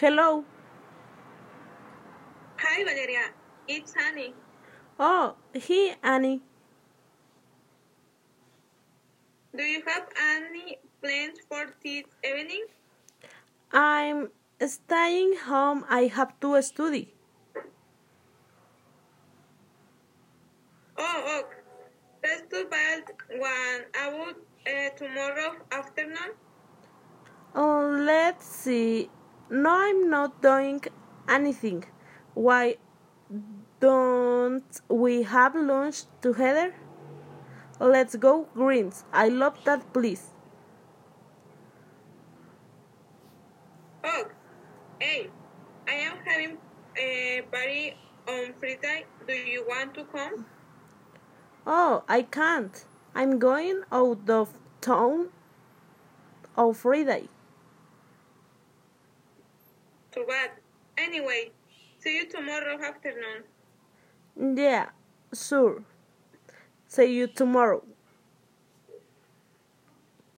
Hello. Hi, Valeria. It's Annie. Oh, hey, Annie. Do you have any plans for this evening? I'm staying home. I have to study. Oh, oh. That's too bad. When about uh, tomorrow afternoon? Oh, let's see. No, I'm not doing anything. Why don't we have lunch together? Let's go, Greens. I love that place. Oh, hey. I am having a party on Friday. Do you want to come? Oh, I can't. I'm going out of town on Friday. Bad. Anyway, see you tomorrow afternoon. Yeah, sure. See you tomorrow.